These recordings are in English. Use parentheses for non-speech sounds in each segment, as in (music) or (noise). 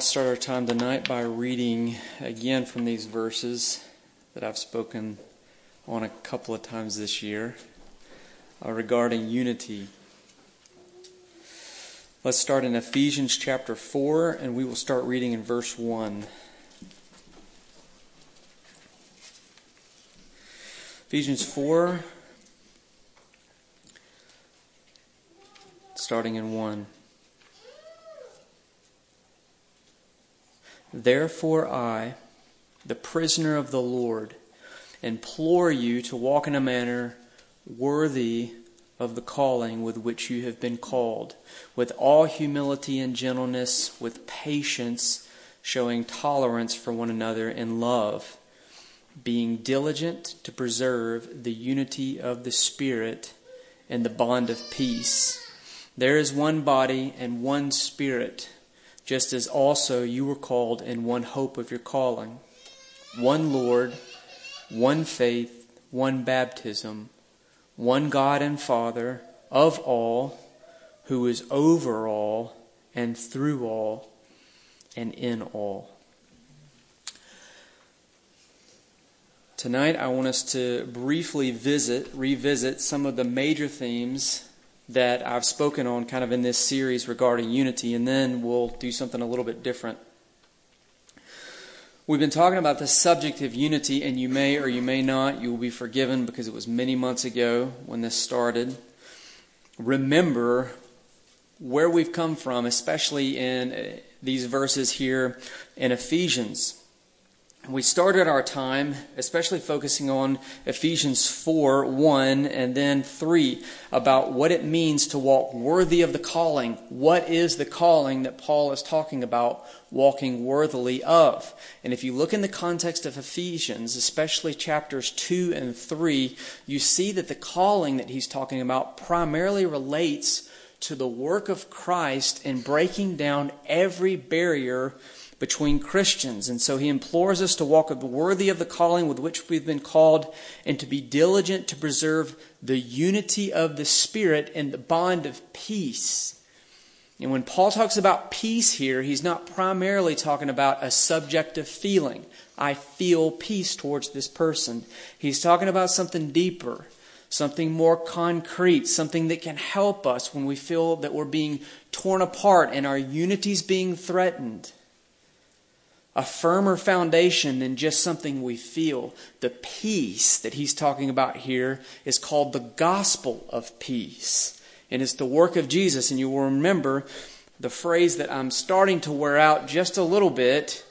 I'll start our time tonight by reading again from these verses that I've spoken on a couple of times this year uh, regarding unity. Let's start in Ephesians chapter 4, and we will start reading in verse 1. Ephesians 4, starting in 1. Therefore, I, the prisoner of the Lord, implore you to walk in a manner worthy of the calling with which you have been called, with all humility and gentleness, with patience, showing tolerance for one another in love, being diligent to preserve the unity of the Spirit and the bond of peace. There is one body and one Spirit just as also you were called in one hope of your calling, one Lord, one faith, one baptism, one God and Father of all, who is over all and through all and in all. Tonight, I want us to briefly visit, revisit some of the major themes that I've spoken on kind of in this series regarding unity, and then we'll do something a little bit different. We've been talking about the subject of unity, and you may or you may not, you will be forgiven because it was many months ago when this started. Remember where we've come from, especially in uh, these verses here in Ephesians. We started our time, especially focusing on Ephesians 4 1 and then 3, about what it means to walk worthy of the calling. What is the calling that Paul is talking about walking worthily of? And if you look in the context of Ephesians, especially chapters 2 and 3, you see that the calling that he's talking about primarily relates to the work of Christ in breaking down every barrier between Christians. And so he implores us to walk worthy of the calling with which we've been called and to be diligent to preserve the unity of the Spirit and the bond of peace. And when Paul talks about peace here, he's not primarily talking about a subjective feeling. I feel peace towards this person. He's talking about something deeper, something more concrete, something that can help us when we feel that we're being torn apart and our unity's being threatened a firmer foundation than just something we feel. The peace that he's talking about here is called the gospel of peace. And it's the work of Jesus. And you will remember the phrase that I'm starting to wear out just a little bit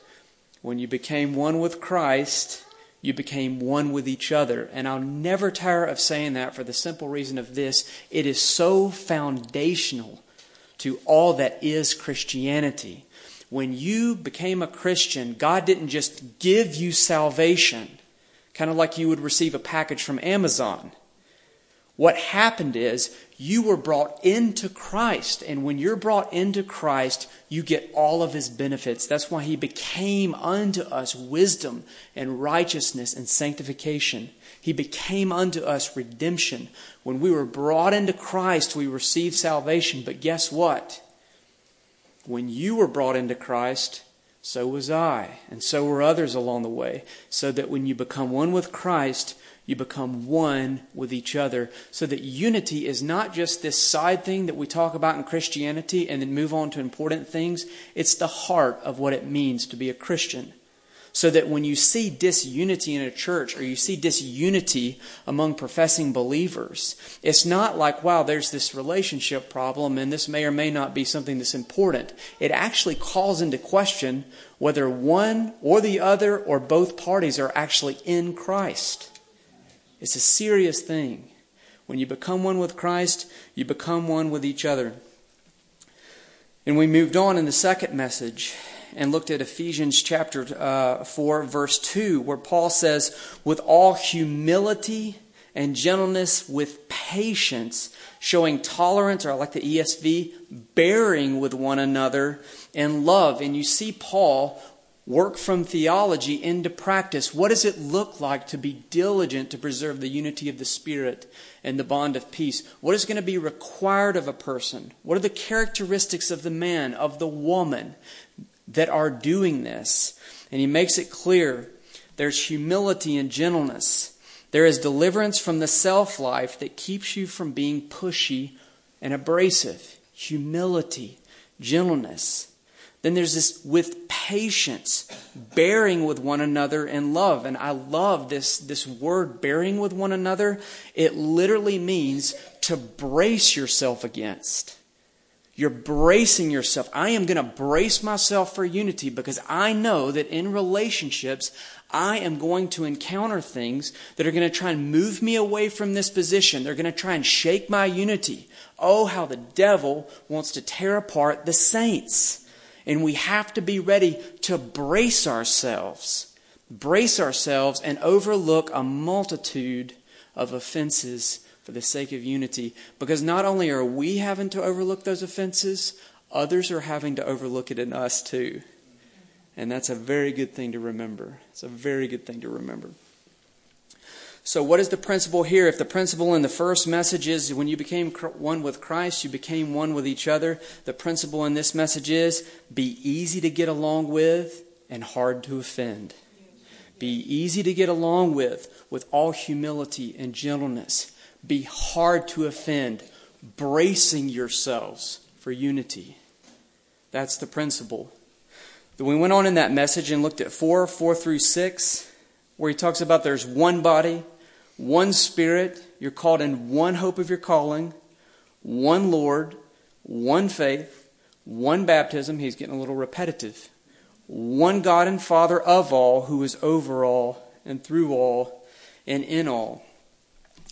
when you became one with Christ, you became one with each other. And I'll never tire of saying that for the simple reason of this it is so foundational to all that is Christianity when you became a Christian, God didn't just give you salvation, kind of like you would receive a package from Amazon. What happened is you were brought into Christ, and when you're brought into Christ, you get all of his benefits. That's why he became unto us wisdom and righteousness and sanctification. He became unto us redemption. When we were brought into Christ, we received salvation. But guess what? When you were brought into Christ, so was I, and so were others along the way, so that when you become one with Christ, you become one with each other. So that unity is not just this side thing that we talk about in Christianity and then move on to important things. It's the heart of what it means to be a Christian so that when you see disunity in a church or you see disunity among professing believers, it's not like, wow, there's this relationship problem and this may or may not be something that's important. It actually calls into question whether one or the other or both parties are actually in Christ. It's a serious thing. When you become one with Christ, you become one with each other. And we moved on in the second message and looked at Ephesians chapter uh, 4, verse 2, where Paul says, with all humility and gentleness, with patience, showing tolerance, or I like the ESV, bearing with one another in love. And you see Paul work from theology into practice. What does it look like to be diligent to preserve the unity of the Spirit and the bond of peace? What is going to be required of a person? What are the characteristics of the man, of the woman? That are doing this. And he makes it clear there's humility and gentleness. There is deliverance from the self life that keeps you from being pushy and abrasive. Humility, gentleness. Then there's this with patience, bearing with one another in love. And I love this, this word, bearing with one another. It literally means to brace yourself against. You're bracing yourself. I am going to brace myself for unity because I know that in relationships, I am going to encounter things that are going to try and move me away from this position. They're going to try and shake my unity. Oh, how the devil wants to tear apart the saints. And we have to be ready to brace ourselves, brace ourselves and overlook a multitude of offenses for the sake of unity. Because not only are we having to overlook those offenses, others are having to overlook it in us too. And that's a very good thing to remember. It's a very good thing to remember. So, what is the principle here? If the principle in the first message is when you became one with Christ, you became one with each other, the principle in this message is be easy to get along with and hard to offend. Be easy to get along with, with all humility and gentleness be hard to offend, bracing yourselves for unity. That's the principle. Then we went on in that message and looked at 4, 4 through 6, where he talks about there's one body, one spirit, you're called in one hope of your calling, one Lord, one faith, one baptism. He's getting a little repetitive. One God and Father of all, who is over all and through all and in all.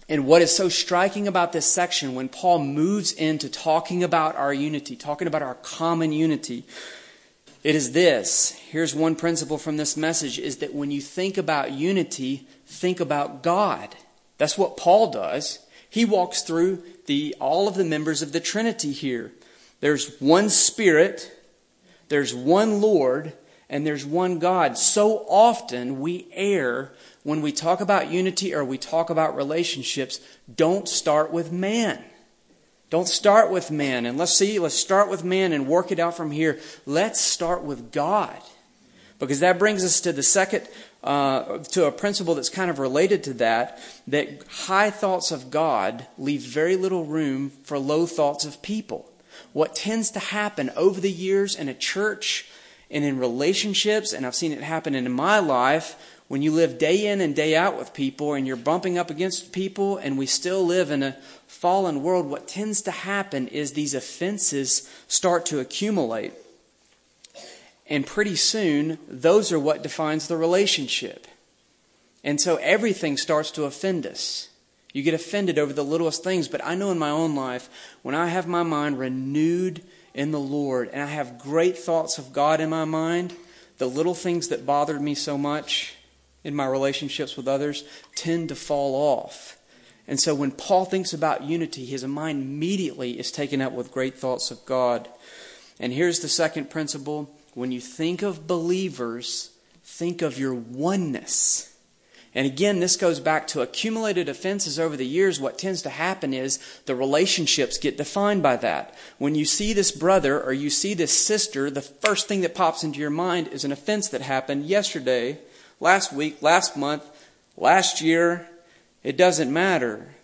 And what is so striking about this section when Paul moves into talking about our unity, talking about our common unity, it is this. Here's one principle from this message is that when you think about unity, think about God. That's what Paul does. He walks through the all of the members of the Trinity here. There's one spirit, there's one Lord, and there's one God. So often we err when we talk about unity or we talk about relationships, don't start with man. Don't start with man. And let's see, let's start with man and work it out from here. Let's start with God. Because that brings us to the second, uh, to a principle that's kind of related to that, that high thoughts of God leave very little room for low thoughts of people. What tends to happen over the years in a church and in relationships, and I've seen it happen in my life, when you live day in and day out with people and you're bumping up against people and we still live in a fallen world, what tends to happen is these offenses start to accumulate. And pretty soon, those are what defines the relationship. And so everything starts to offend us. You get offended over the littlest things, but I know in my own life, when I have my mind renewed in the Lord and I have great thoughts of God in my mind, the little things that bothered me so much, in my relationships with others tend to fall off. And so when Paul thinks about unity, his mind immediately is taken up with great thoughts of God. And here's the second principle when you think of believers, think of your oneness. And again, this goes back to accumulated offenses over the years. What tends to happen is the relationships get defined by that. When you see this brother or you see this sister, the first thing that pops into your mind is an offense that happened yesterday last week, last month, last year. It doesn't matter.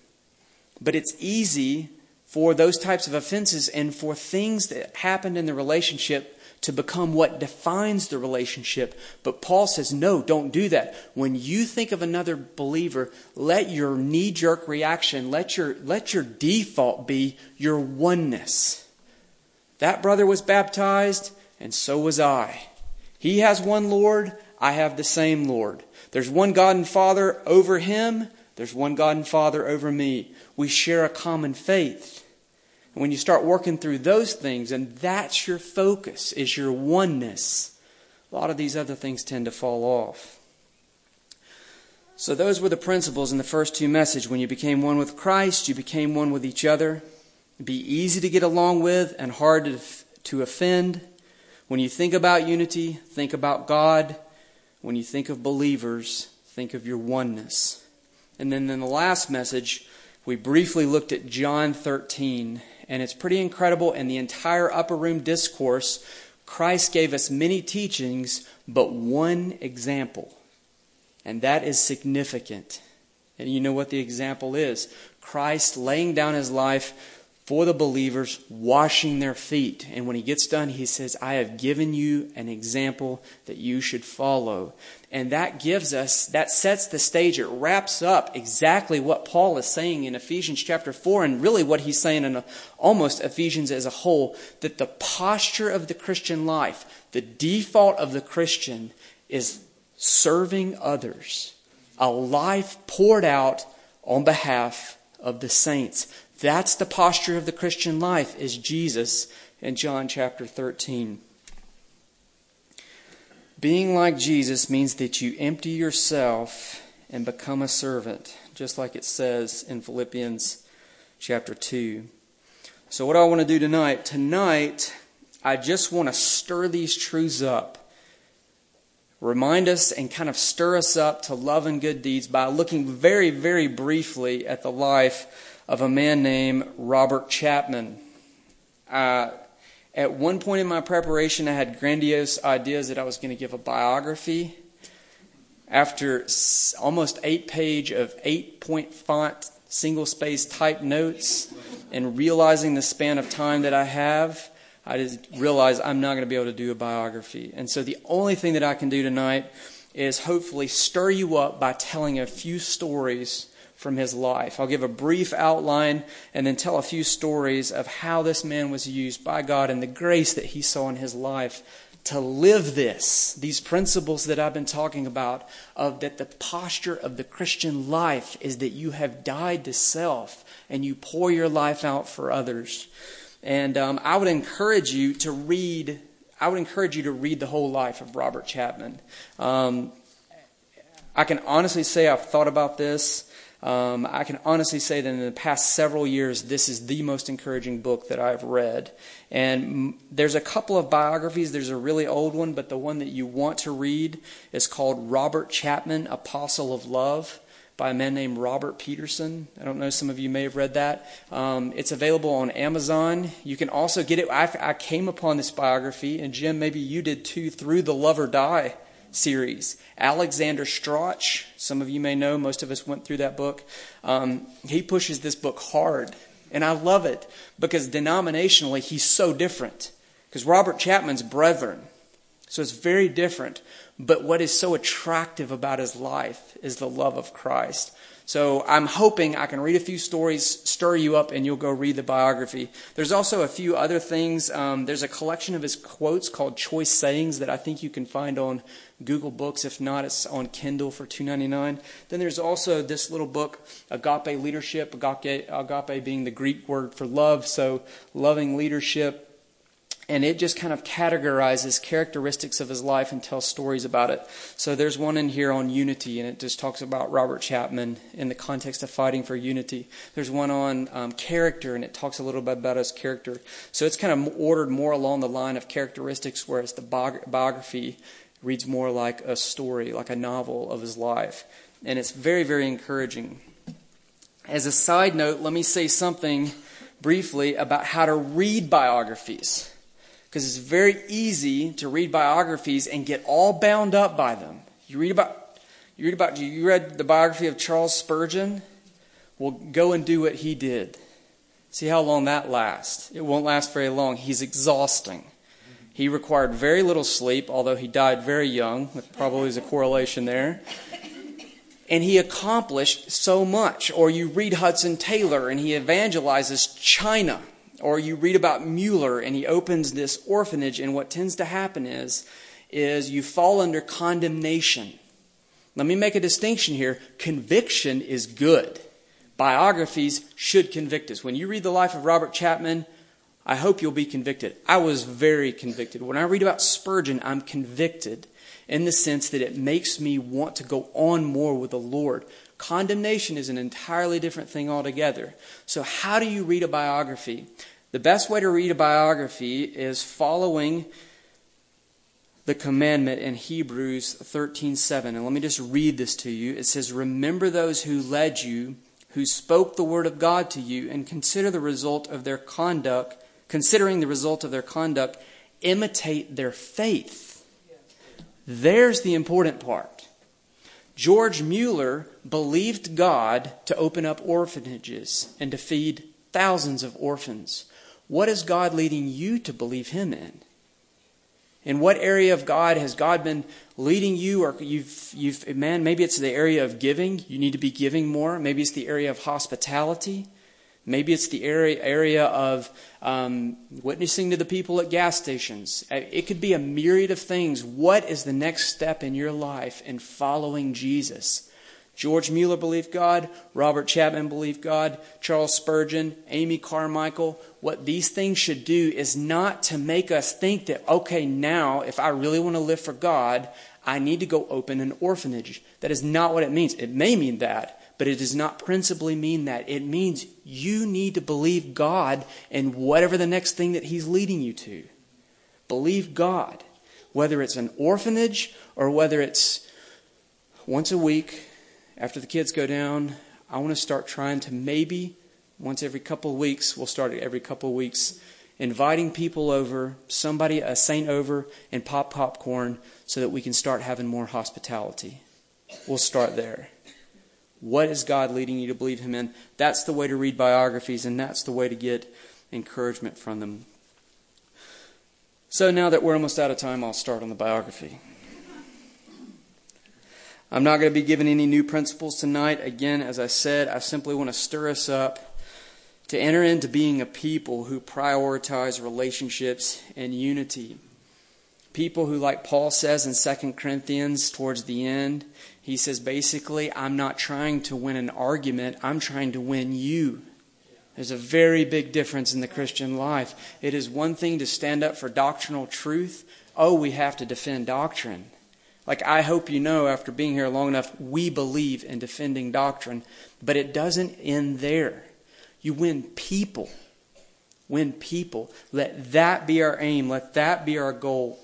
But it's easy for those types of offenses and for things that happened in the relationship to become what defines the relationship. But Paul says, no, don't do that. When you think of another believer, let your knee jerk reaction, let your, let your default be your oneness. That brother was baptized, and so was I. He has one Lord, I have the same Lord. There's one God and Father over him, there's one God and Father over me. We share a common faith. And when you start working through those things, and that's your focus, is your oneness, a lot of these other things tend to fall off. So, those were the principles in the first two messages. When you became one with Christ, you became one with each other. Be easy to get along with and hard to, to offend. When you think about unity, think about God. When you think of believers, think of your oneness. And then in the last message, we briefly looked at John 13, and it's pretty incredible. In the entire upper room discourse Christ gave us many teachings, but one example. And that is significant. And you know what the example is Christ laying down his life for the believers, washing their feet. And when he gets done, he says, I have given you an example that you should follow. And that gives us, that sets the stage. It wraps up exactly what Paul is saying in Ephesians chapter 4, and really what he's saying in almost Ephesians as a whole that the posture of the Christian life, the default of the Christian, is serving others, a life poured out on behalf of the saints. That's the posture of the Christian life, is Jesus in John chapter 13. Being like Jesus means that you empty yourself and become a servant, just like it says in Philippians chapter 2. So, what I want to do tonight, tonight, I just want to stir these truths up. Remind us and kind of stir us up to love and good deeds by looking very, very briefly at the life of a man named Robert Chapman. Uh, at one point in my preparation, I had grandiose ideas that I was going to give a biography. After almost eight page of eight point font, single space type notes, and realizing the span of time that I have, I just realized I'm not going to be able to do a biography. And so the only thing that I can do tonight is hopefully stir you up by telling a few stories from his life. I'll give a brief outline and then tell a few stories of how this man was used by God and the grace that he saw in his life to live this, these principles that I've been talking about, of that the posture of the Christian life is that you have died to self and you pour your life out for others. And um, I would encourage you to read. I would encourage you to read the whole life of Robert Chapman. Um, I can honestly say I've thought about this. Um, I can honestly say that in the past several years, this is the most encouraging book that I've read. And there's a couple of biographies. There's a really old one, but the one that you want to read is called Robert Chapman, Apostle of Love by a man named Robert Peterson. I don't know, some of you may have read that. Um, it's available on Amazon. You can also get it. I, I, came upon this biography, and Jim, maybe you did too, through the Love or Die series. Alexander Strauch, some of you may know, most of us went through that book. Um, he pushes this book hard, and I love it because denominationally he's so different. Because Robert Chapman's brethren, so it's very different. But what is so attractive about his life is the love of Christ. So I'm hoping I can read a few stories, stir you up, and you'll go read the biography. There's also a few other things. Um, there's a collection of his quotes called Choice Sayings that I think you can find on Google Books. If not, it's on Kindle for $2.99. Then there's also this little book, Agape Leadership. Agape, agape being the Greek word for love, so loving leadership and it just kind of categorizes characteristics of his life and tells stories about it. So there's one in here on unity, and it just talks about Robert Chapman in the context of fighting for unity. There's one on um, character, and it talks a little bit about his character. So it's kind of ordered more along the line of characteristics, whereas the biography reads more like a story, like a novel of his life. And it's very, very encouraging. As a side note, let me say something briefly about how to read biographies because it's very easy to read biographies and get all bound up by them. You read about you read about you read the biography of Charles Spurgeon? Well, go and do what he did. See how long that lasts. It won't last very long. He's exhausting. He required very little sleep, although he died very young. Probably is a correlation there. And he accomplished so much. Or you read Hudson Taylor and he evangelizes China or you read about Mueller and he opens this orphanage, and what tends to happen is, is you fall under condemnation. Let me make a distinction here. Conviction is good. Biographies should convict us. When you read the life of Robert Chapman, I hope you'll be convicted. I was very convicted. When I read about Spurgeon, I'm convicted in the sense that it makes me want to go on more with the Lord. Condemnation is an entirely different thing altogether. So, how do you read a biography? The best way to read a biography is following the commandment in Hebrews 13:7. And let me just read this to you. It says, "Remember those who led you, who spoke the word of God to you, and consider the result of their conduct, considering the result of their conduct, imitate their faith. There's the important part. George Mueller believed God to open up orphanages and to feed thousands of orphans. What is God leading you to believe Him in? In what area of God has God been leading you? Or you've, you've, man, maybe it's the area of giving. You need to be giving more. Maybe it's the area of hospitality. Maybe it's the area, area of um, witnessing to the people at gas stations. Uh, it could be a myriad of things. What is the next step in your life in following Jesus? George Mueller believed God. Robert Chapman believed God. Charles Spurgeon, Amy Carmichael. What these things should do is not to make us think that, okay, now, if I really want to live for God, I need to go open an orphanage. That is not what it means. It may mean that, but it does not principally mean that. It means you need to believe God in whatever the next thing that He's leading you to. Believe God. Whether it's an orphanage or whether it's once a week after the kids go down, I want to start trying to maybe once every couple of weeks, we'll start it every couple of weeks, inviting people over, somebody, a saint over, and pop popcorn so that we can start having more hospitality. We'll start there. What is God leading you to believe Him in? That's the way to read biographies, and that's the way to get encouragement from them. So now that we're almost out of time, I'll start on the biography. I'm not going to be giving any new principles tonight. Again, as I said, I simply want to stir us up to enter into being a people who prioritize relationships and unity. People who, like Paul says in 2 Corinthians towards the end, he says basically, I'm not trying to win an argument, I'm trying to win you. There's a very big difference in the Christian life. It is one thing to stand up for doctrinal truth. Oh, we have to defend doctrine. Like, I hope you know after being here long enough, we believe in defending doctrine, but it doesn't end there. You win people. Win people. Let that be our aim. Let that be our goal.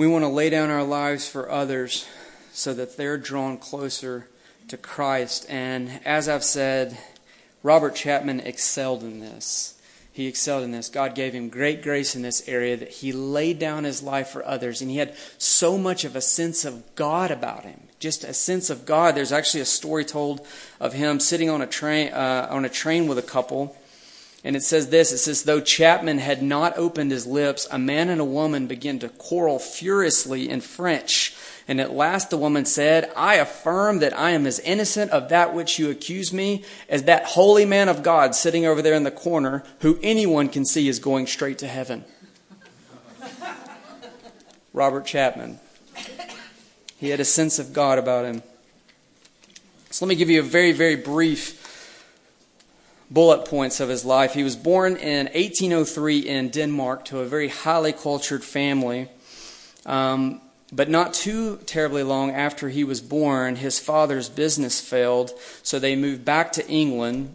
We want to lay down our lives for others so that they're drawn closer to Christ. And as I've said, Robert Chapman excelled in this he excelled in this. God gave him great grace in this area that he laid down his life for others. And he had so much of a sense of God about him. Just a sense of God. There's actually a story told of him sitting on a train, uh, on a train with a couple. And it says this it says, though Chapman had not opened his lips, a man and a woman began to quarrel furiously in French. And at last the woman said, I affirm that I am as innocent of that which you accuse me as that holy man of God sitting over there in the corner who anyone can see is going straight to heaven. (laughs) Robert Chapman. He had a sense of God about him. So let me give you a very, very brief bullet points of his life. He was born in 1803 in Denmark to a very highly cultured family. Um, but not too terribly long after he was born, his father's business failed, so they moved back to England.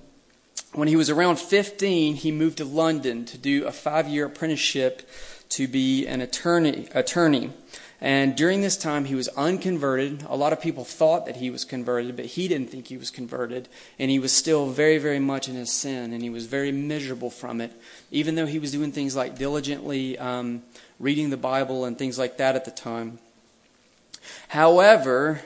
When he was around 15, he moved to London to do a five year apprenticeship to be an attorney. attorney. And during this time, he was unconverted. A lot of people thought that he was converted, but he didn't think he was converted. And he was still very, very much in his sin, and he was very miserable from it, even though he was doing things like diligently um, reading the Bible and things like that at the time. However,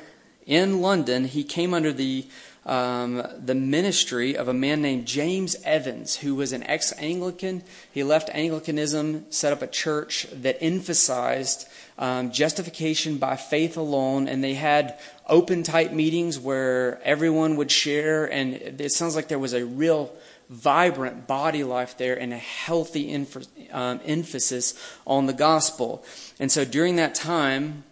in London, he came under the um, the ministry of a man named James Evans, who was an ex Anglican. He left Anglicanism, set up a church that emphasized um, justification by faith alone, and they had open type meetings where everyone would share, and it sounds like there was a real vibrant body life there and a healthy um, emphasis on the gospel. And so during that time,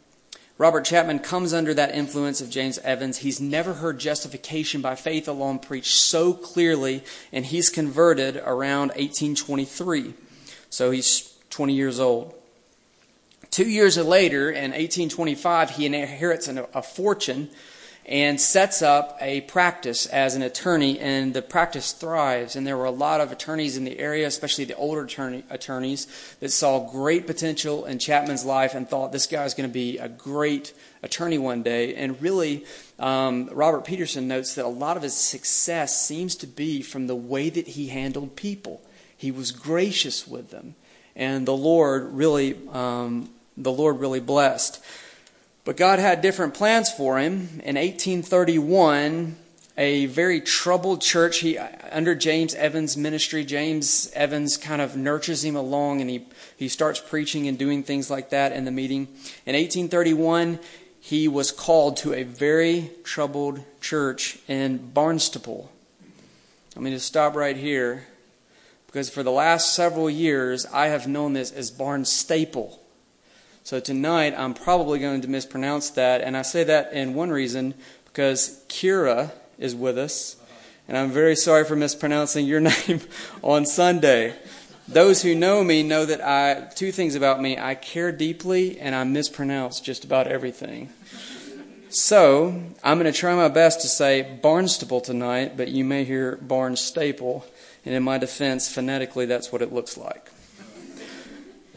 Robert Chapman comes under that influence of James Evans. He's never heard justification by faith alone preached so clearly, and he's converted around 1823. So he's 20 years old. Two years later, in 1825, he inherits a fortune and sets up a practice as an attorney, and the practice thrives. And there were a lot of attorneys in the area, especially the older attorney, attorneys, that saw great potential in Chapman's life and thought this guy's going to be a great attorney one day. And really, um, Robert Peterson notes that a lot of his success seems to be from the way that he handled people. He was gracious with them, and the Lord really, um, the Lord really blessed. But God had different plans for him. In 1831, a very troubled church. He under James Evans' ministry, James Evans kind of nurtures him along, and he he starts preaching and doing things like that in the meeting. In 1831, he was called to a very troubled church in Barnstaple. Let me just stop right here because for the last several years I have known this as Barnstaple. So tonight I'm probably going to mispronounce that, and I say that in one reason because Kira is with us, and I'm very sorry for mispronouncing your (laughs) name on Sunday. Those who know me know that I two things about me: I care deeply, and I mispronounce just about everything. So I'm going to try my best to say Barnstaple tonight, but you may hear Barnstaple, and in my defense, phonetically, that's what it looks like.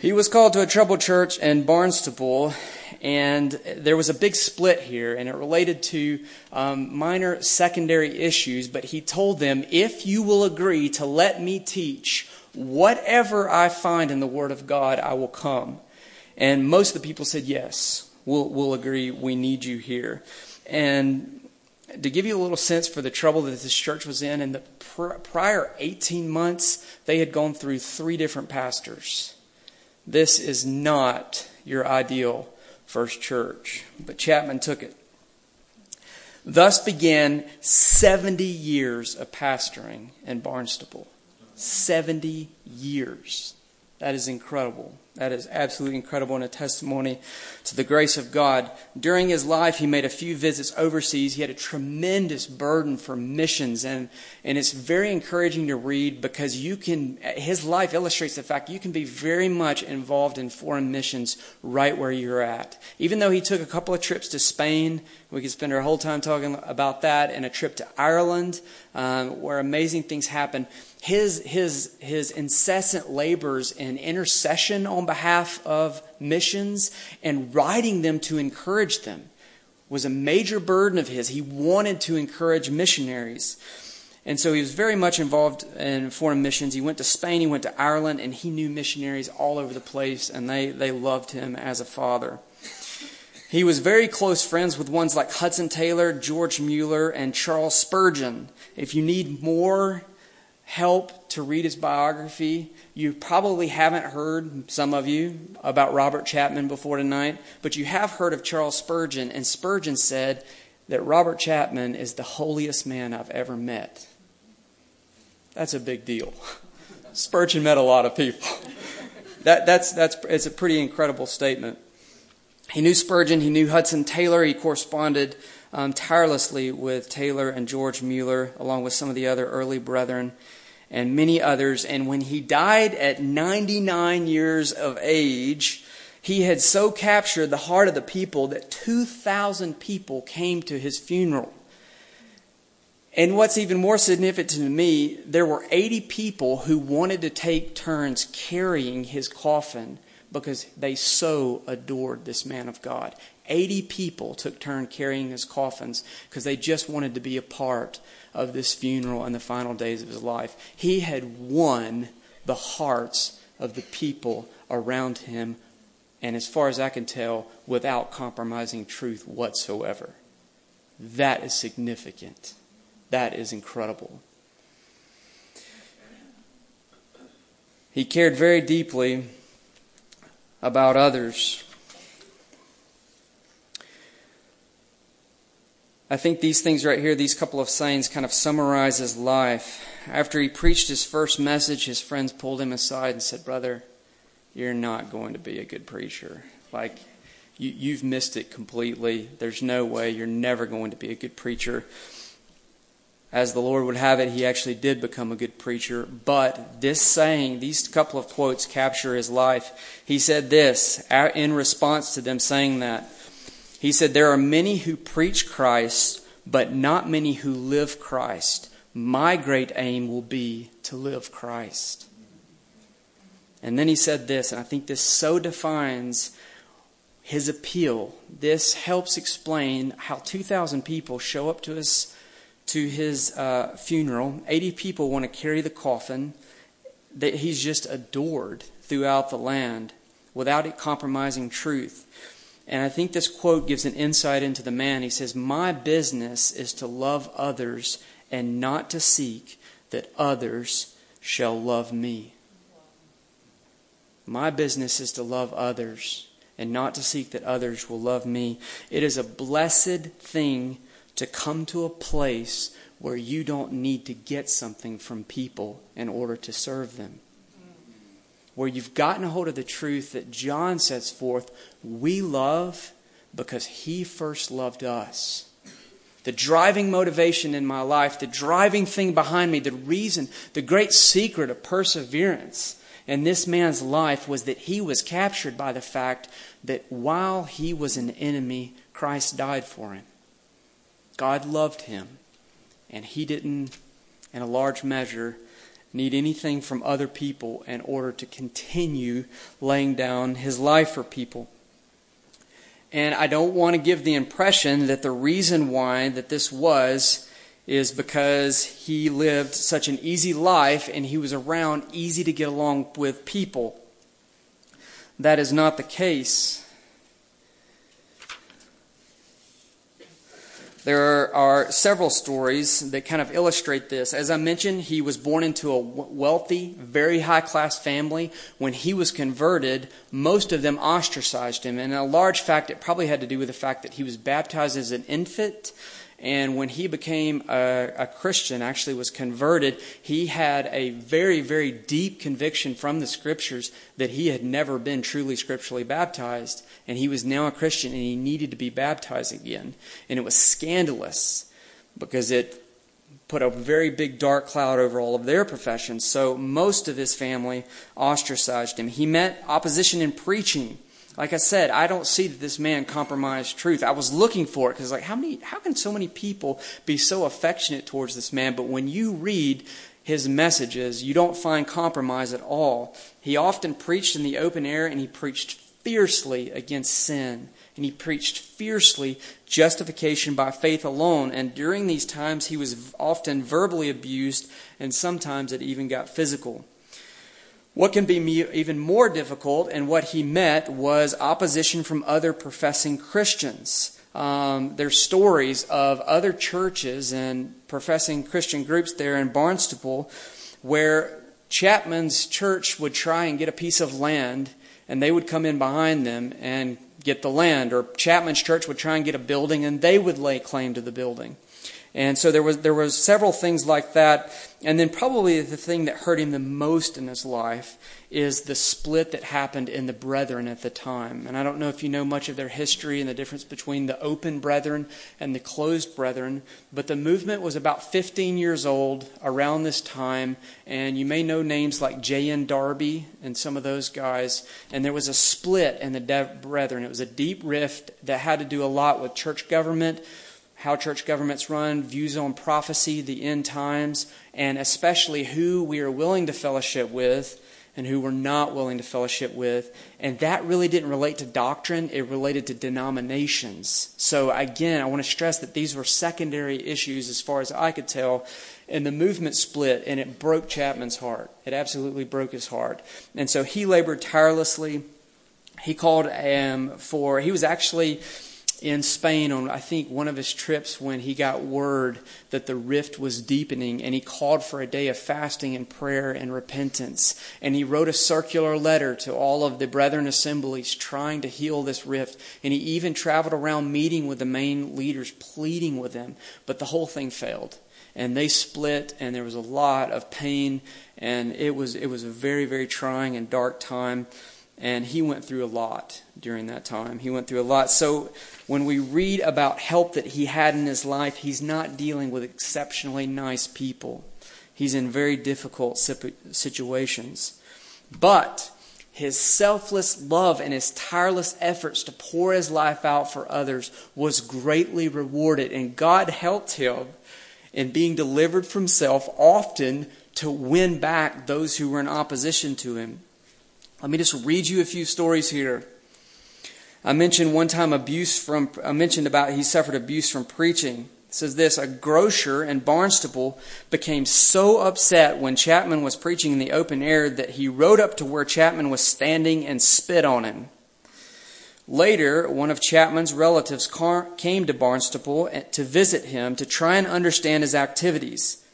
He was called to a troubled church in Barnstable, and there was a big split here, and it related to um, minor secondary issues. But he told them, If you will agree to let me teach whatever I find in the Word of God, I will come. And most of the people said, Yes, we'll, we'll agree, we need you here. And to give you a little sense for the trouble that this church was in, in the pr- prior 18 months, they had gone through three different pastors. This is not your ideal first church. But Chapman took it. Thus began 70 years of pastoring in Barnstable. 70 years. That is incredible. That is absolutely incredible and a testimony to the grace of God. During his life, he made a few visits overseas. He had a tremendous burden for missions, and, and it's very encouraging to read because you can, his life illustrates the fact you can be very much involved in foreign missions right where you're at. Even though he took a couple of trips to Spain, we could spend our whole time talking about that, and a trip to Ireland, um, where amazing things happen his, his, his incessant labors in intercession on behalf of missions and writing them to encourage them was a major burden of his. He wanted to encourage missionaries. And so he was very much involved in foreign missions. He went to Spain, he went to Ireland, and he knew missionaries all over the place, and they, they loved him as a father. He was very close friends with ones like Hudson Taylor, George Mueller, and Charles Spurgeon. If you need more help to read his biography. You probably haven't heard, some of you, about Robert Chapman before tonight, but you have heard of Charles Spurgeon, and Spurgeon said that Robert Chapman is the holiest man I've ever met. That's a big deal. (laughs) Spurgeon met a lot of people. (laughs) That, that's, that's, it's a pretty incredible statement. He knew Spurgeon, he knew Hudson Taylor, he corresponded um, tirelessly with Taylor and George Mueller, along with some of the other early brethren and many others. And when he died at 99 years of age, he had so captured the heart of the people that 2,000 people came to his funeral. And what's even more significant to me, there were 80 people who wanted to take turns carrying his coffin because they so adored this man of God. 80 people took turn carrying his coffins because they just wanted to be a part of this funeral and the final days of his life. He had won the hearts of the people around him, and as far as I can tell, without compromising truth whatsoever. That is significant. That is incredible. He cared very deeply about others. I think these things right here, these couple of sayings, kind of summarize his life. After he preached his first message, his friends pulled him aside and said, Brother, you're not going to be a good preacher. Like, you, you've missed it completely. There's no way. You're never going to be a good preacher. As the Lord would have it, he actually did become a good preacher. But this saying, these couple of quotes capture his life. He said this in response to them saying that. He said, There are many who preach Christ, but not many who live Christ. My great aim will be to live Christ. And then he said this, and I think this so defines his appeal. This helps explain how 2,000 people show up to his, to his uh, funeral. 80 people want to carry the coffin. that he's just adored throughout the land without it compromising truth. And I think this quote gives an insight into the man. He says, My business is to love others and not to seek that others shall love me. My business is to love others and not to seek that others will love me. It is a blessed thing to come to a place where you don't need to get something from people in order to serve them where you've gotten a hold of the truth that John sets forth, we love because he first loved us. The driving motivation in my life, the driving thing behind me, the reason, the great secret of perseverance in this man's life was that he was captured by the fact that while he was an enemy, Christ died for him. God loved him, and he didn't, in a large measure, need anything from other people in order to continue laying down his life for people. And I don't want to give the impression that the reason why that this was is because he lived such an easy life and he was around easy to get along with people. That is not the case. There are several stories that kind of illustrate this. As I mentioned, he was born into a wealthy, very high class family. When he was converted, most of them ostracized him. And in a large fact, it probably had to do with the fact that he was baptized as an infant and when he became a, a, Christian, actually was converted, he had a very, very deep conviction from the scriptures that he had never been truly scripturally baptized. And he was now a Christian and he needed to be baptized again. And it was scandalous because it put a very big dark cloud over all of their professions. So most of his family ostracized him. He met opposition in preaching like I said, I don't see that this man compromised truth. I was looking for it because, like, how many, how can so many people be so affectionate towards this man? But when you read his messages, you don't find compromise at all. He often preached in the open air and he preached fiercely against sin. And he preached fiercely justification by faith alone. And during these times, he was often verbally abused, and sometimes it even got physical. What can be even more difficult, and what he met, was opposition from other professing Christians. Um, there's stories of other churches and professing Christian groups there in Barnstable where Chapman's church would try and get a piece of land, and they would come in behind them and get the land, or Chapman's church would try and get a building, and they would lay claim to the building. And so there was there was several things like that. And then probably the thing that hurt him the most in his life is the split that happened in the brethren at the time. And I don't know if you know much of their history and the difference between the open brethren and the closed brethren, but the movement was about 15 years old around this time, and you may know names like J.N. Darby and some of those guys. And there was a split in the brethren. It was a deep rift that had to do a lot with church government how church governments run, views on prophecy, the end times, and especially who we are willing to fellowship with and who we're not willing to fellowship with. And that really didn't relate to doctrine, it related to denominations. So, again, I want to stress that these were secondary issues as far as I could tell. And the movement split, and it broke Chapman's heart. It absolutely broke his heart. And so he labored tirelessly. He called um, for, he was actually in Spain on, I think, one of his trips when he got word that the rift was deepening and he called for a day of fasting and prayer and repentance. And he wrote a circular letter to all of the brethren assemblies trying to heal this rift. And he even traveled around meeting with the main leaders, pleading with them. But the whole thing failed. And they split and there was a lot of pain and it was, it was a very, very trying and dark time. And he went through a lot during that time. He went through a lot. So when we read about help that he had in his life, he's not dealing with exceptionally nice people. He's in very difficult situations. But his selfless love and his tireless efforts to pour his life out for others was greatly rewarded. And God helped him in being delivered from self, often to win back those who were in opposition to him. Let me just read you a few stories here. I mentioned one time abuse from, I mentioned about he suffered abuse from preaching. It says this a grocer in Barnstaple became so upset when Chapman was preaching in the open air that he rode up to where Chapman was standing and spit on him. Later, one of Chapman's relatives came to Barnstaple to visit him to try and understand his activities.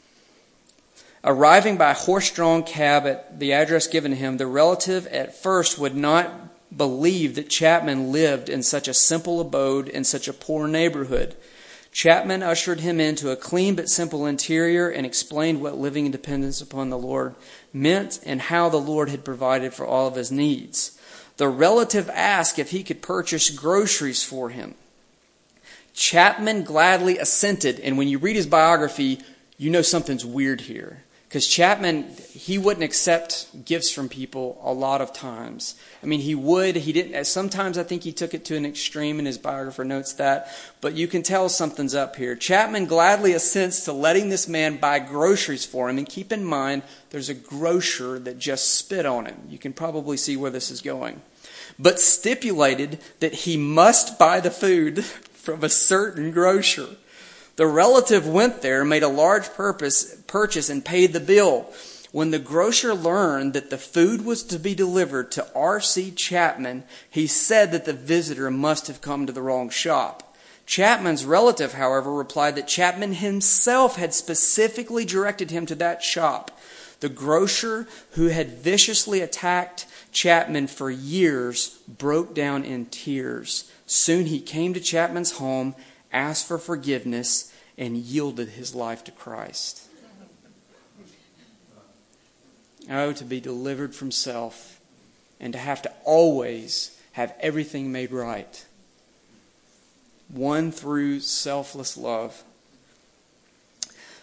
Arriving by horse drawn cab at the address given him, the relative at first would not believe that Chapman lived in such a simple abode in such a poor neighborhood. Chapman ushered him into a clean but simple interior and explained what living in dependence upon the Lord meant and how the Lord had provided for all of his needs. The relative asked if he could purchase groceries for him. Chapman gladly assented, and when you read his biography, you know something's weird here. Because Chapman, he wouldn't accept gifts from people a lot of times. I mean, he would, he didn't, uh, sometimes I think he took it to an extreme, and his biographer notes that, but you can tell something's up here. Chapman gladly assents to letting this man buy groceries for him, and keep in mind, there's a grocer that just spit on him. You can probably see where this is going. But stipulated that he must buy the food (laughs) from a certain grocer. The relative went there, made a large purpose, purchase, and paid the bill. When the grocer learned that the food was to be delivered to R.C. Chapman, he said that the visitor must have come to the wrong shop. Chapman's relative, however, replied that Chapman himself had specifically directed him to that shop. The grocer, who had viciously attacked Chapman for years, broke down in tears. Soon he came to Chapman's home asked for forgiveness, and yielded his life to Christ. Oh, to be delivered from self and to have to always have everything made right. One through selfless love.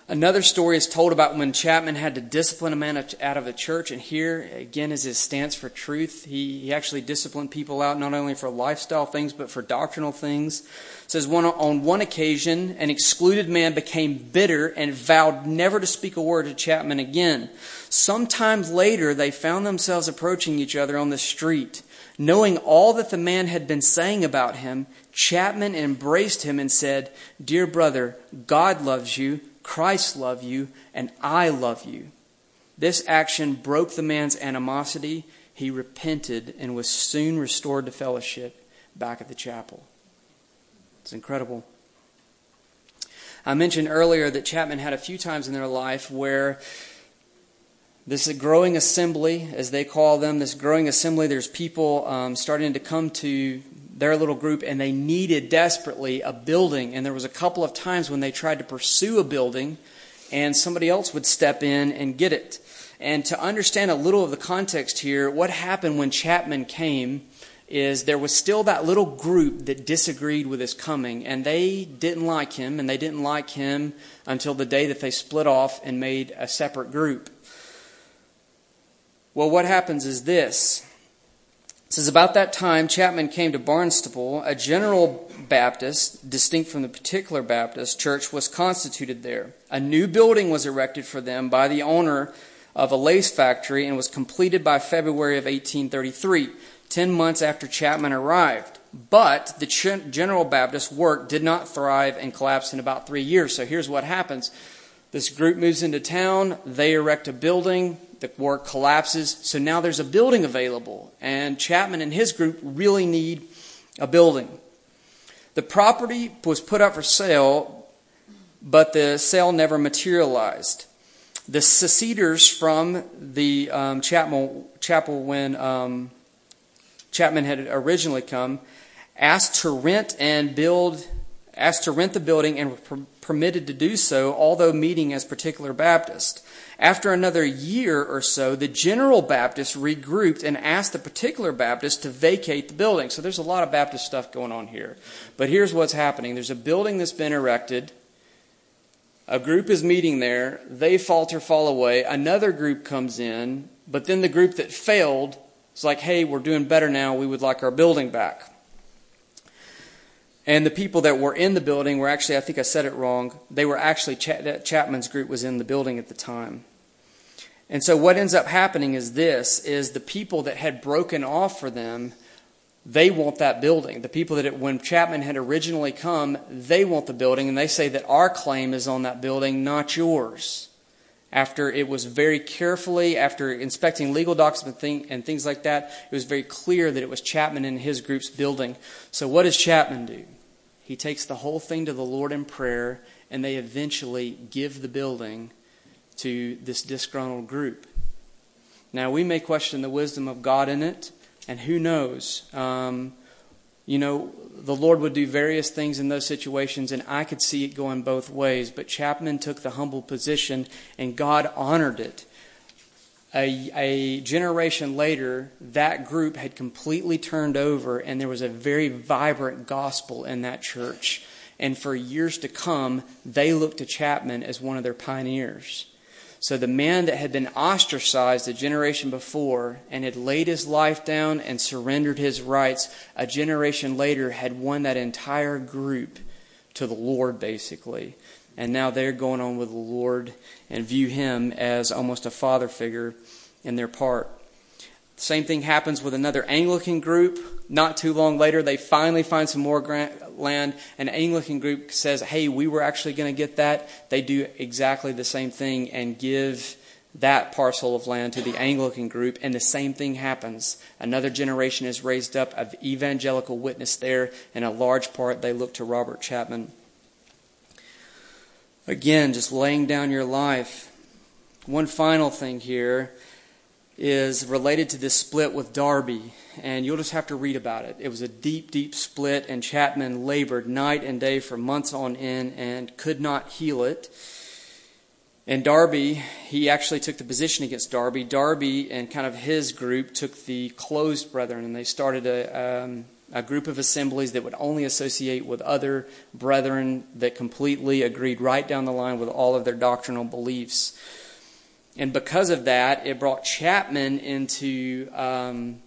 Another story is told about when Chapman had to discipline a man out of the church, and here again is his stance for truth. He, he actually disciplined people out not only for lifestyle things but for doctrinal things. It says one, on one occasion, an excluded man became bitter and vowed never to speak a word to Chapman again. Sometime later, they found themselves approaching each other on the street. Knowing all that the man had been saying about him, Chapman embraced him and said, Dear brother, God loves you. Christ love you, and I love you. This action broke the man's animosity. He repented and was soon restored to fellowship back at the chapel. It's incredible. I mentioned earlier that Chapman had a few times in their life where this growing assembly, as they call them, this growing assembly, there's people um, starting to come to their little group and they needed desperately a building. And there was a couple of times when they tried to pursue a building and somebody else would step in and get it. And to understand a little of the context here, what happened when Chapman came is there was still that little group that disagreed with his coming, and they didn't like him, and they didn't like him until the day that they split off and made a separate group. Well, what happens is this says, About that time, Chapman came to Barnstaple. A general Baptist, distinct from the particular Baptist, church was constituted there. A new building was erected for them by the owner of a lace factory and was completed by February of 1833, ten months after Chapman arrived. But the General Baptist work did not thrive and collapsed in about three years. So here's what happens this group moves into town, they erect a building, the work collapses, so now there's a building available, and Chapman and his group really need a building. The property was put up for sale, but the sale never materialized. The seceders from the um, chapel, chapel when um, Chapman had originally come asked to rent and build, asked to rent the building and were permitted to do so, although meeting as particular Baptist. After another year or so, the General Baptist regrouped and asked the particular Baptist to vacate the building. So there's a lot of Baptist stuff going on here. But here's what's happening there's a building that's been erected. A group is meeting there. They falter, fall away. Another group comes in. But then the group that failed is like, hey, we're doing better now. We would like our building back. And the people that were in the building were actually, I think I said it wrong, they were actually, Chapman's group was in the building at the time. And so what ends up happening is this, is the people that had broken off for them they want that building. The people that, it, when Chapman had originally come, they want the building, and they say that our claim is on that building, not yours. After it was very carefully, after inspecting legal documents and things like that, it was very clear that it was Chapman and his group's building. So, what does Chapman do? He takes the whole thing to the Lord in prayer, and they eventually give the building to this disgruntled group. Now, we may question the wisdom of God in it. And who knows? Um, you know, the Lord would do various things in those situations, and I could see it going both ways. But Chapman took the humble position, and God honored it. A, a, generation later, that group had completely turned over, and there was a very vibrant gospel in that church. And for years to come, they looked to Chapman as one of their pioneers. So the man that had been ostracized a generation before and had laid his life down and surrendered his rights, a generation later had won that entire group to the Lord, basically. And now they're going on with the Lord and view him as almost a father figure in their part. Same thing happens with another Anglican group. Not too long later, they finally find some more land. An Anglican group says, Hey, we were actually going to get that. They do exactly the same thing and give that parcel of land to the Anglican group, and the same thing happens. Another generation is raised up of evangelical witness there, and a large part they look to Robert Chapman. Again, just laying down your life. One final thing here is related to this split with Darby, and you'll just have to read about it. It was a deep, deep split, and Chapman labored night and day for months on end and could not heal it. And Darby, he actually took the position against Darby. Darby and kind of his group took the closed brethren, and they started a, um, a group of assemblies that would only associate with other brethren that completely agreed right down the line with all of their doctrinal beliefs. And because of that, it brought Chapman into. Um,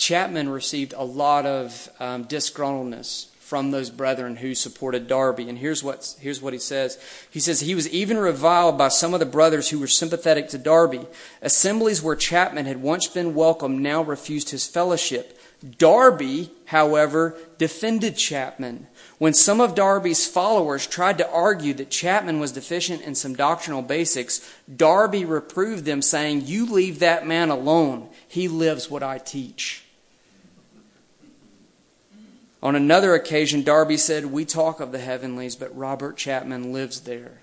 Chapman received a lot of um, disgruntledness from those brethren who supported Darby. And here's what, here's what he says. He says, He was even reviled by some of the brothers who were sympathetic to Darby. Assemblies where Chapman had once been welcome now refused his fellowship. Darby, however, defended Chapman. When some of Darby's followers tried to argue that Chapman was deficient in some doctrinal basics, Darby reproved them, saying, You leave that man alone. He lives what I teach. On another occasion, Darby said, We talk of the heavenlies, but Robert Chapman lives there.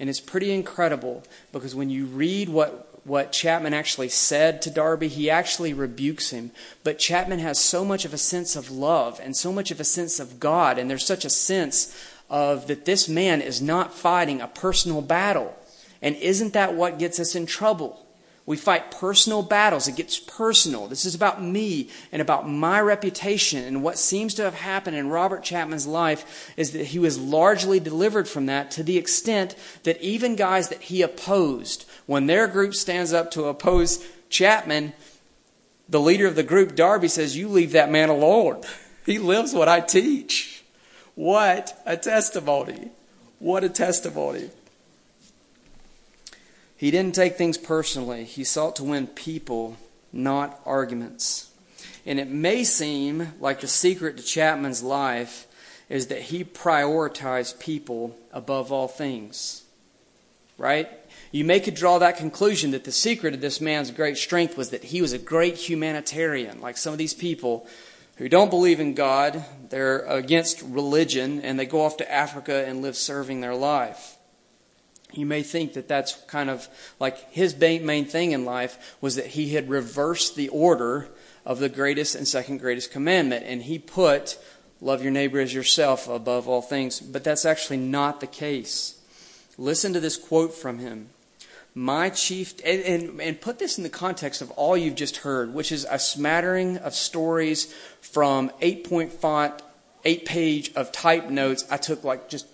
And it's pretty incredible because when you read what what Chapman actually said to Darby. He actually rebukes him. But Chapman has so much of a sense of love and so much of a sense of God, and there's such a sense of that this man is not fighting a personal battle. And isn't that what gets us in trouble? We fight personal battles. It gets personal. This is about me and about my reputation. And what seems to have happened in Robert Chapman's life is that he was largely delivered from that to the extent that even guys that he opposed, when their group stands up to oppose Chapman, the leader of the group, Darby, says, You leave that man alone. (laughs) He lives what I teach. What a testimony. What a testimony. He didn't take things personally. He sought to win people, not arguments. And it may seem like the secret to Chapman's life is that he prioritized people above all things. Right? You may could draw that conclusion that the secret of this man's great strength was that he was a great humanitarian, like some of these people who don't believe in God, they're against religion, and they go off to Africa and live serving their life. You may think that that's kind of like his main thing in life was that he had reversed the order of the greatest and second greatest commandment, and he put love your neighbor as yourself above all things. But that's actually not the case. Listen to this quote from him. My chief, and, and, and put this in the context of all you've just heard, which is a smattering of stories from eight point font, eight page of type notes. I took like just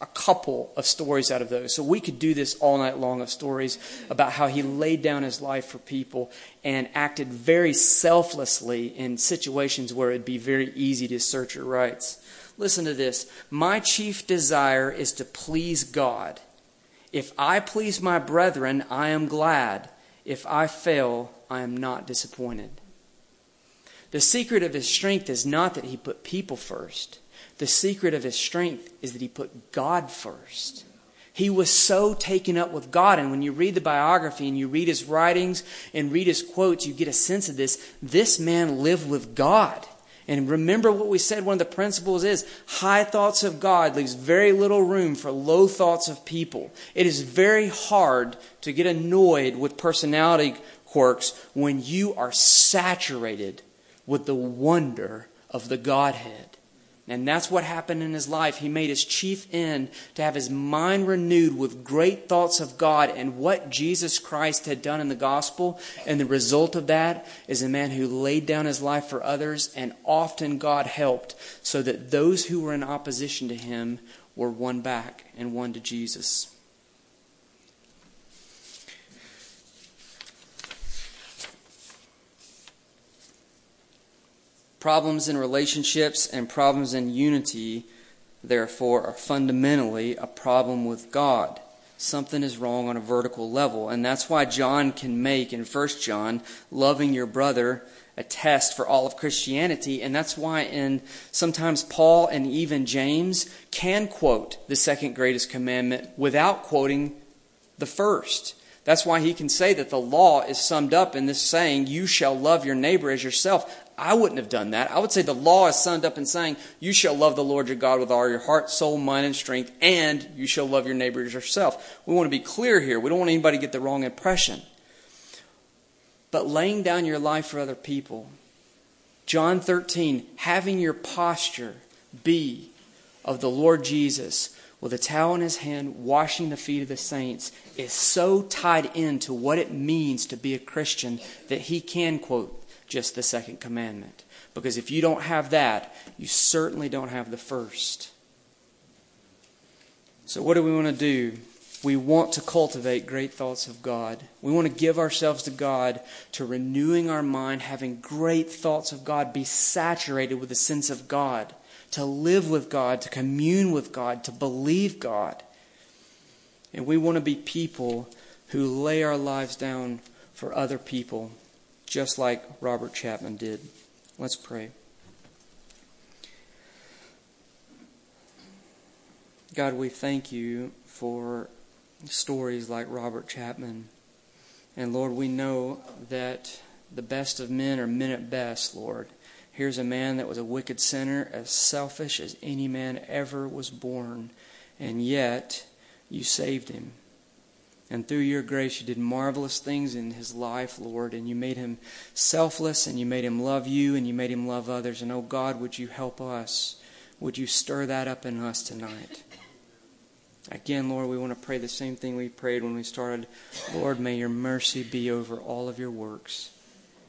a couple of stories out of those. So we could do this all night long of stories about how he laid down his life for people and acted very selflessly in situations where it'd be very easy to assert your rights. Listen to this. My chief desire is to please God. If I please my brethren, I am glad. If I fail, I am not disappointed. The secret of his strength is not that he put people first. The secret of his strength is that he put God first. He was so taken up with God. And when you read the biography and you read his writings and read his quotes, you get a sense of this. This man lived with God. And remember what we said one of the principles is high thoughts of God leaves very little room for low thoughts of people. It is very hard to get annoyed with personality quirks when you are saturated with the wonder of the Godhead. And that's what happened in his life. He made his chief end to have his mind renewed with great thoughts of God and what Jesus Christ had done in the gospel. And the result of that is a man who laid down his life for others, and often God helped so that those who were in opposition to him were won back and won to Jesus. Problems in relationships and problems in unity, therefore, are fundamentally a problem with God. Something is wrong on a vertical level. And that's why John can make in 1 John, loving your brother a test for all of Christianity. And that's why in sometimes Paul and even James can quote the second greatest commandment without quoting the first. That's why he can say that the law is summed up in this saying, You shall love your neighbor as yourself. I wouldn't have done that. I would say the law is summed up in saying, You shall love the Lord your God with all your heart, soul, mind, and strength, and you shall love your neighbor as yourself. We want to be clear here. We don't want anybody to get the wrong impression. But laying down your life for other people, John 13, having your posture be of the Lord Jesus with a towel in his hand, washing the feet of the saints, is so tied into what it means to be a Christian that he can quote just the second commandment. Because if you don't have that, you certainly don't have the first. So, what do we want to do? We want to cultivate great thoughts of God. We want to give ourselves to God, to renewing our mind, having great thoughts of God, be saturated with the sense of God, to live with God, to commune with God, to believe God. And we want to be people who lay our lives down for other people just like Robert Chapman did. Let's pray. God, we thank you for stories like Robert Chapman. And Lord, we know that the best of men are men at best, Lord. Here's a man that was a wicked sinner, as selfish as any man ever was born, and yet you saved him. And through your grace, you did marvelous things in his life, Lord. And you made him selfless, and you made him love you, and you made him love others. And oh God, would you help us? Would you stir that up in us tonight? Again, Lord, we want to pray the same thing we prayed when we started. Lord, may your mercy be over all of your works.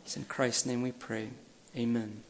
It's in Christ's name we pray. Amen.